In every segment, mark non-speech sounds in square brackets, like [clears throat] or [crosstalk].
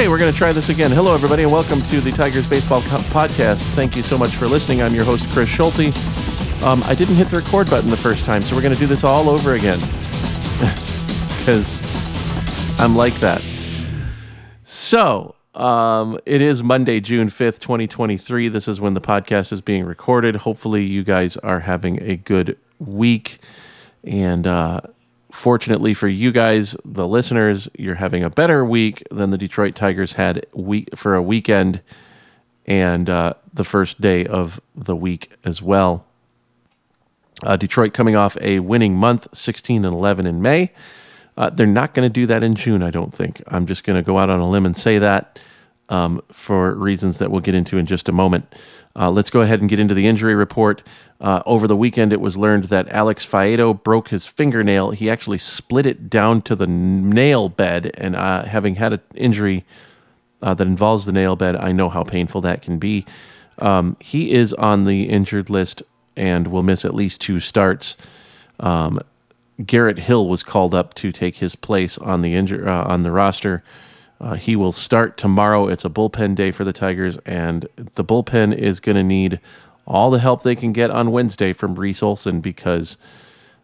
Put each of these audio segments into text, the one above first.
Okay, we're going to try this again. Hello, everybody, and welcome to the Tigers Baseball Co- Podcast. Thank you so much for listening. I'm your host, Chris Schulte. Um, I didn't hit the record button the first time, so we're going to do this all over again [laughs] because I'm like that. So, um, it is Monday, June 5th, 2023. This is when the podcast is being recorded. Hopefully, you guys are having a good week. And uh, fortunately for you guys, the listeners, you're having a better week than the Detroit Tigers had week for a weekend and uh, the first day of the week as well. Uh, Detroit coming off a winning month, 16 and 11 in May. Uh, they're not going to do that in June, I don't think. I'm just going to go out on a limb and say that um, for reasons that we'll get into in just a moment. Uh, let's go ahead and get into the injury report. Uh, over the weekend, it was learned that Alex Faedo broke his fingernail. He actually split it down to the nail bed, and uh, having had an injury uh, that involves the nail bed, I know how painful that can be. Um, he is on the injured list and will miss at least two starts. Um, Garrett Hill was called up to take his place on the injur- uh, on the roster. Uh, he will start tomorrow. It's a bullpen day for the Tigers, and the bullpen is going to need all the help they can get on Wednesday from Reese Olson because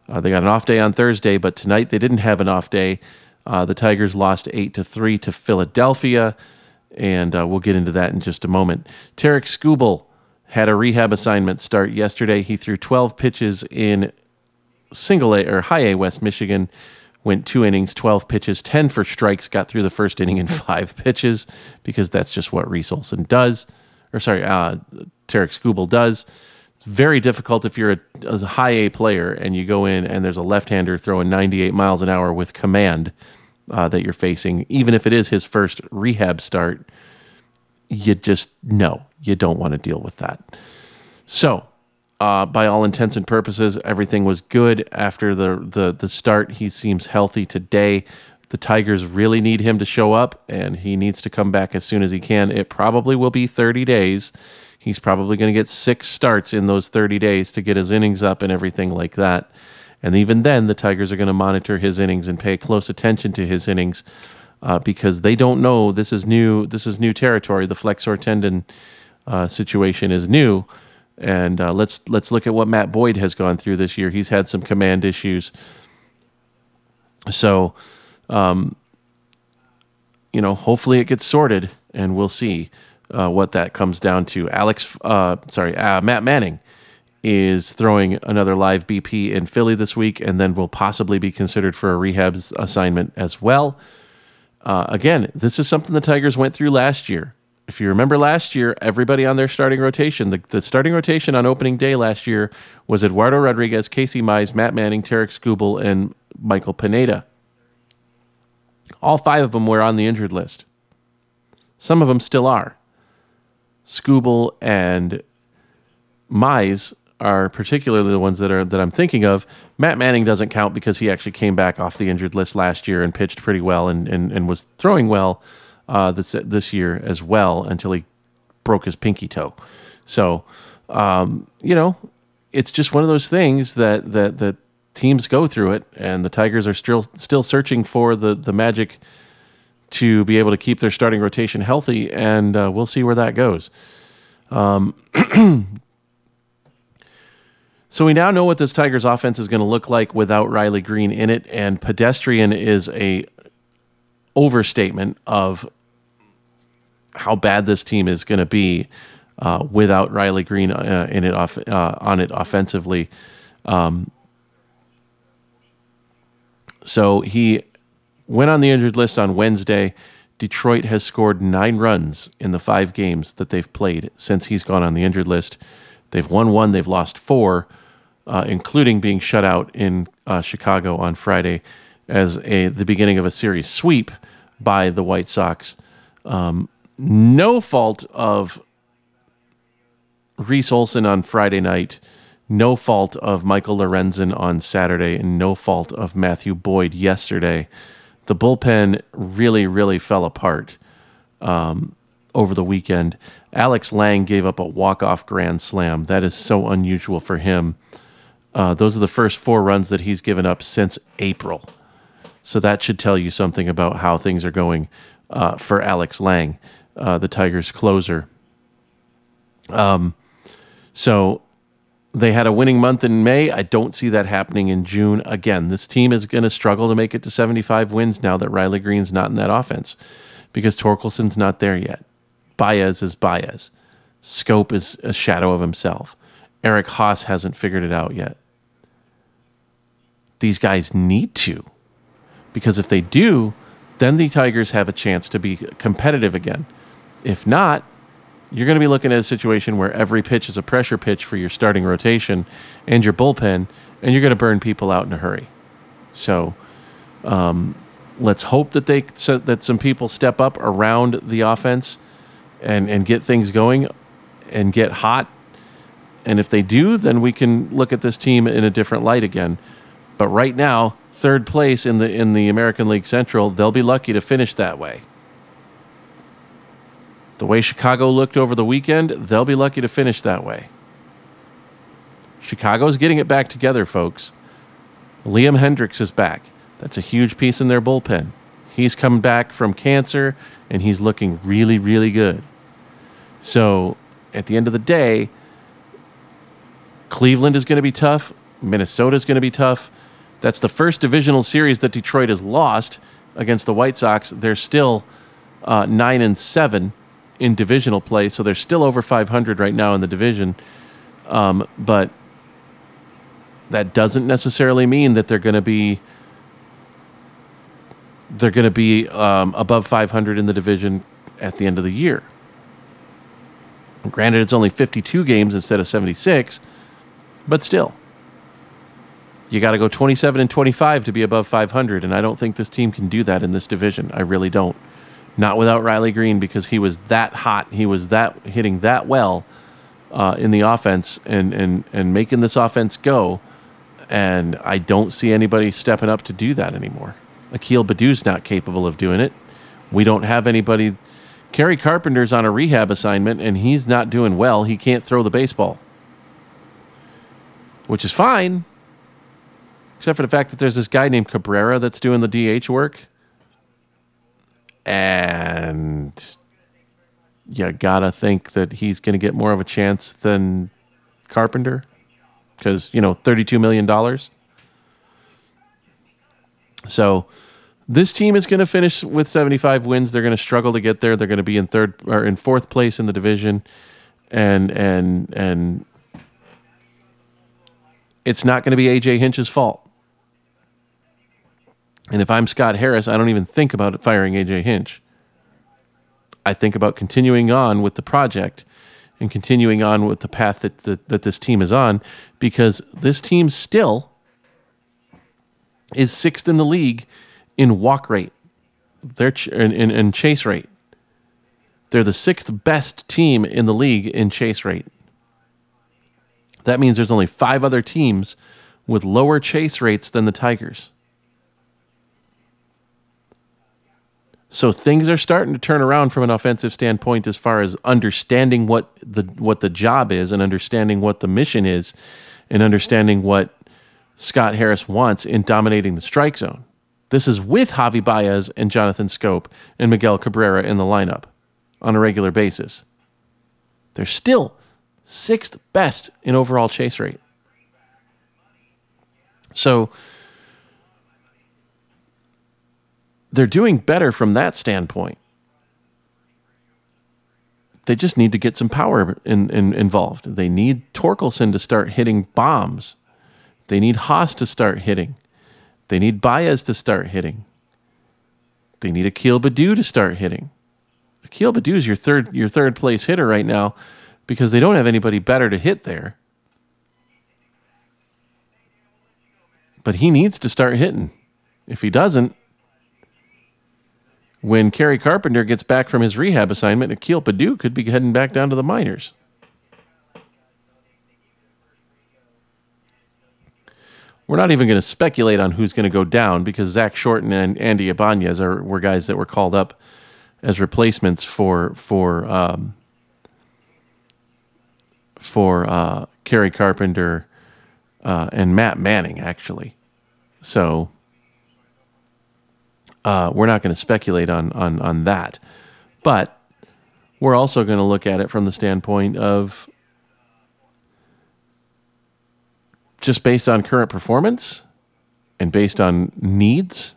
uh, they got an off day on Thursday, but tonight they didn't have an off day. Uh, the Tigers lost eight to three to Philadelphia, and uh, we'll get into that in just a moment. Tarik Skubal had a rehab assignment start yesterday. He threw 12 pitches in single A or high A West Michigan. Went two innings, 12 pitches, 10 for strikes, got through the first inning in [laughs] five pitches because that's just what Reese Olson does. Or, sorry, uh, Tarik Skubal does. It's very difficult if you're a, a high A player and you go in and there's a left hander throwing 98 miles an hour with command uh, that you're facing, even if it is his first rehab start. You just, no, you don't want to deal with that. So, uh, by all intents and purposes, everything was good after the, the the start. He seems healthy today. The Tigers really need him to show up, and he needs to come back as soon as he can. It probably will be 30 days. He's probably going to get six starts in those 30 days to get his innings up and everything like that. And even then, the Tigers are going to monitor his innings and pay close attention to his innings uh, because they don't know this is new. This is new territory. The flexor tendon uh, situation is new. And uh, let's let's look at what Matt Boyd has gone through this year. He's had some command issues. So, um, you know, hopefully it gets sorted, and we'll see uh, what that comes down to. Alex, uh, sorry, uh, Matt Manning is throwing another live BP in Philly this week, and then will possibly be considered for a rehab assignment as well. Uh, again, this is something the Tigers went through last year if you remember last year, everybody on their starting rotation, the, the starting rotation on opening day last year was Eduardo Rodriguez, Casey Mize, Matt Manning, Tarik Skubal, and Michael Pineda. All five of them were on the injured list. Some of them still are. Skubal and Mize are particularly the ones that are that I'm thinking of. Matt Manning doesn't count because he actually came back off the injured list last year and pitched pretty well and, and, and was throwing well uh, this this year as well until he broke his pinky toe. So, um, you know, it's just one of those things that that that teams go through it, and the Tigers are still still searching for the the magic to be able to keep their starting rotation healthy, and uh, we'll see where that goes. Um, [clears throat] so we now know what this Tigers offense is going to look like without Riley Greene in it, and pedestrian is a overstatement of how bad this team is going to be uh, without Riley Greene uh, in it off, uh, on it offensively. Um, so he went on the injured list on Wednesday. Detroit has scored nine runs in the five games that they've played since he's gone on the injured list. They've won one, they've lost four, uh, including being shut out in uh, Chicago on Friday as a the beginning of a series sweep by the White Sox. Um, no fault of Reese Olson on Friday night, no fault of Michael Lorenzen on Saturday, and no fault of Matthew Boyd yesterday. The bullpen really, really fell apart um, over the weekend. Alex Lange gave up a walk-off grand slam. That is so unusual for him. Uh, those are the first four runs that he's given up since April. So that should tell you something about how things are going uh, for Alex Lange, uh, the Tigers closer. Um, so they had a winning month in May. I don't see that happening in June again. This team is going to struggle to make it to 75 wins now that Riley Greene's not in that offense because Torkelson's not there yet. Baez is Baez. Schoop is a shadow of himself. Eric Haase hasn't figured it out yet. These guys need to because if they do, then the Tigers have a chance to be competitive again. If not, you're going to be looking at a situation where every pitch is a pressure pitch for your starting rotation and your bullpen, and you're going to burn people out in a hurry. So, um, let's hope that they so that some people step up around the offense and and get things going and get hot. And if they do, then we can look at this team in a different light again. But right now, third place in the in the American League Central, they'll be lucky to finish that way. The way Chicago looked over the weekend, they'll be lucky to finish that way. Chicago's getting it back together, folks. Liam Hendriks is back. That's a huge piece in their bullpen. He's come back from cancer and he's looking really, really good. So at the end of the day, Cleveland is going to be tough. Minnesota is going to be tough. That's the first divisional series that Detroit has lost against the White Sox. They're still uh, nine and seven in divisional play, so they're still over 500 right now in the division. Um, but that doesn't necessarily mean that they're going to be they're going to be um, above 500 in the division at the end of the year. Granted, it's only 52 games instead of 76, but still, you got to go 27 and 25 to be above 500, and I don't think this team can do that in this division. I really don't. Not without Riley Greene because he was that hot. He was that hitting that well uh, in the offense and, and, and making this offense go. And I don't see anybody stepping up to do that anymore. Akil Baddoo's not capable of doing it. We don't have anybody. Kerry Carpenter's on a rehab assignment and he's not doing well. He can't throw the baseball, which is fine, except for the fact that there's this guy named Cabrera that's doing the DH work and you gotta think that he's to get more of a chance than Carpenter because you know thirty-two million dollars. So this team is going to finish with seventy-five wins. They're going to struggle to get there. They're going to be in third or in fourth place in the division, and and and it's not going to be AJ Hinch's fault. And if I'm Scott Harris, I don't even think about firing AJ Hinch. I think about continuing on with the project and continuing on with the path that, that, that this team is on because this team still is sixth in the league in walk rate they're ch- in, in chase rate. They're the sixth best team in the league in chase rate. That means there's only five other teams with lower chase rates than the Tigers. So things are starting to turn around from an offensive standpoint as far as understanding what the what the job is and understanding what the mission is and understanding what Scott Harris wants in dominating the strike zone. This is with Javi Baez and Jonathan Schoop and Miguel Cabrera in the lineup on a regular basis. They're still sixth best in overall chase rate. So they're doing better from that standpoint. They just need to get some power in, in, involved. They need Torkelson to start hitting bombs. They need Haase to start hitting. They need Baez to start hitting. They need Akil Baddoo to start hitting. Akil Baddoo is your third your third place hitter right now because they don't have anybody better to hit there. But he needs to start hitting. If he doesn't, when Kerry Carpenter gets back from his rehab assignment, Akil Baddoo could be heading back down to the minors. We're not even going to speculate on who's going to go down because Zach Shorten and Andy Ibanez are were guys that were called up as replacements for for um, for uh, Kerry Carpenter uh, and Matt Manning actually. So Uh, we're not going to speculate on on on that, but we're also going to look at it from the standpoint of just based on current performance and based on needs.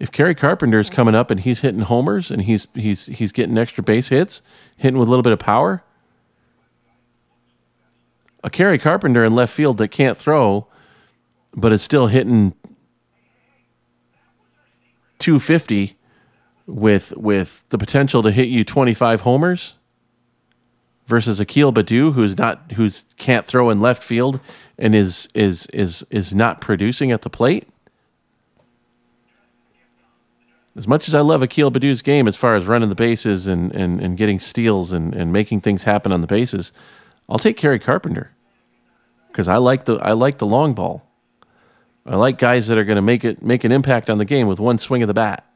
If Kerry Carpenter is coming up and he's hitting homers and he's he's he's getting extra base hits, hitting with a little bit of power, a Kerry Carpenter in left field that can't throw, but is still hitting 250 with with the potential to hit you 25 homers versus Akil Baddoo who's not who's can't throw in left field and is is is is not producing at the plate. As much as I love Akil Baddoo's game as far as running the bases and, and, and getting steals and, and making things happen on the bases, I'll take Kerry Carpenter. Because I like the I like the long ball. I like guys that are going to make it make an impact on the game with one swing of the bat.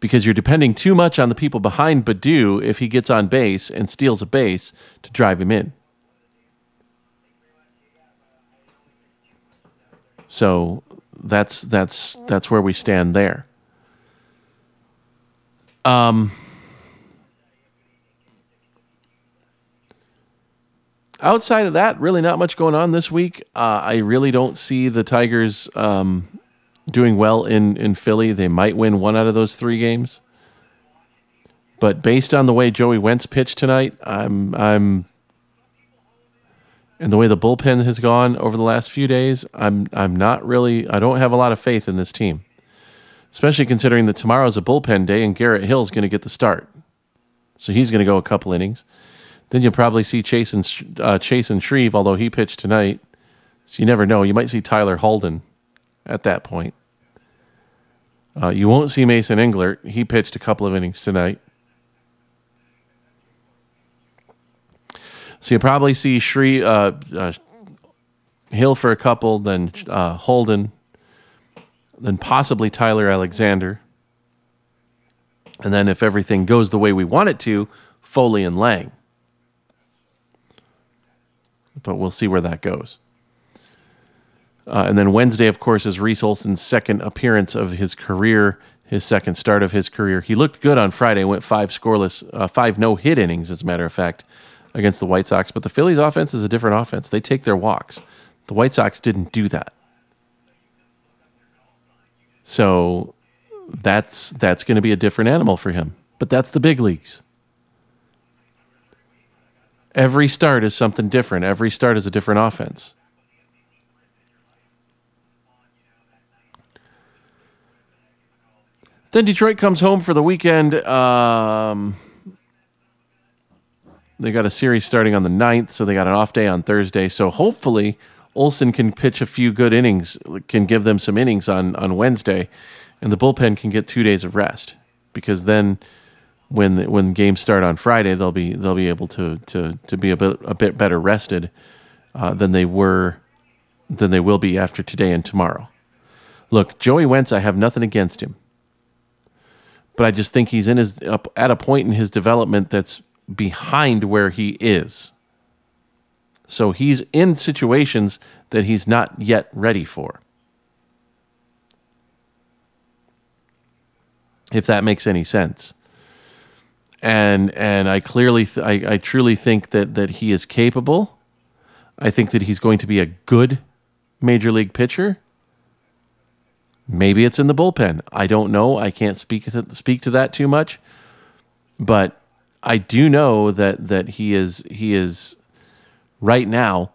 Because you're depending too much on the people behind Baddoo if he gets on base and steals a base to drive him in. So that's that's that's where we stand there. Um outside of that, really not much going on this week. Uh, I really don't see the Tigers um, doing well in, in Philly. They might win one out of those three games. But based on the way Joey Wentz pitched tonight, I'm I'm and the way the bullpen has gone over the last few days, I'm I'm not really I don't have a lot of faith in this team. Especially considering that tomorrow's a bullpen day and Garrett Hill's going to get the start. So he's going to go a couple innings. Then you'll probably see Chasen uh, Chasen Shreve, although he pitched tonight. So you never know. You might see Tyler Holton at that point. Uh, you won't see Mason Englert. He pitched a couple of innings tonight. So you probably see Shreve, uh, uh, Hill for a couple, then uh, Holton, then possibly Tyler Alexander. And then if everything goes the way we want it to, Foley and Lange but we'll see where that goes. Uh, and then Wednesday, of course, is Reese Olson's second appearance of his career, his second start of his career. He looked good on Friday, went five scoreless, uh, five no hit innings, as a matter of fact, against the White Sox. But the Phillies' offense is a different offense. They take their walks. The White Sox didn't do that. So that's that's going to be a different animal for him. But that's the big leagues. Every start is something different. Every start is a different offense. Then Detroit comes home for the weekend. Um, they got a series starting on the 9th, so they got an off day on Thursday. So hopefully Olson can pitch a few good innings, can give them some innings on, on Wednesday, and the bullpen can get two days of rest because then – when when games start on Friday, they'll be they'll be able to to to be a bit a bit better rested uh, than they were than they will be after today and tomorrow. Look, Joey Wentz, I have nothing against him, but I just think he's in his up at a point in his development that's behind where he is. So he's in situations that he's not yet ready for. If that makes any sense and and I clearly th- I, I truly think that that he is capable. I think that he's going to be a good major league pitcher. Maybe it's in the bullpen. I don't know. I can't speak to, speak to that too much, but I do know that that he is he is right now.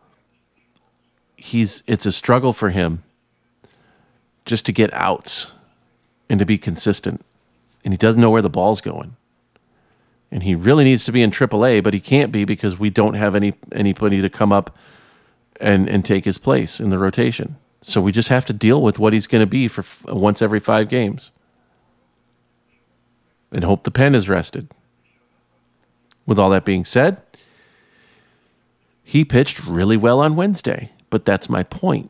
He's it's a struggle for him just to get outs and to be consistent, and he doesn't know where the ball's going and he really needs to be in AAA, but he can't be because we don't have any anybody to come up and and take his place in the rotation. So we just have to deal with what he's going to be for f- once every five games, and hope the pen is rested. With all that being said, he pitched really well on Wednesday, but that's my point.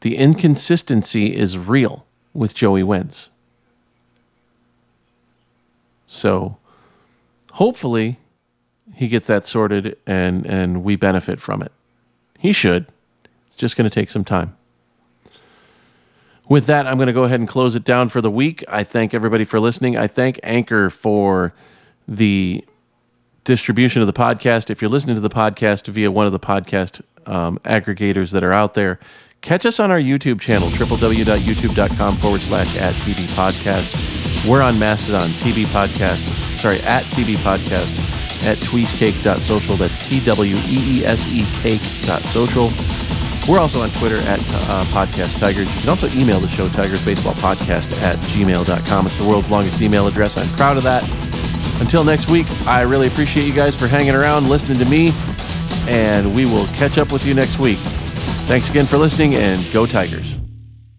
The inconsistency is real with Joey Wentz. So hopefully he gets that sorted and, and we benefit from it. He should. It's just going to take some time. With that, I'm going to go ahead and close it down for the week. I thank everybody for listening. I thank Anchor for the distribution of the podcast. If you're listening to the podcast via one of the podcast um, aggregators that are out there, catch us on our YouTube channel, www.youtube.com forward slash at TV podcast. We're on Mastodon, TV podcast, sorry, at TV podcast, at tweesecake.social. That's T W E E S E cake.social. We're also on Twitter at uh, Podcast Tigers. You can also email the show, Tigers Baseball Podcast at gmail.com. It's the world's longest email address. I'm proud of that. Until next week, I really appreciate you guys for hanging around, listening to me, and we will catch up with you next week. Thanks again for listening, and go Tigers.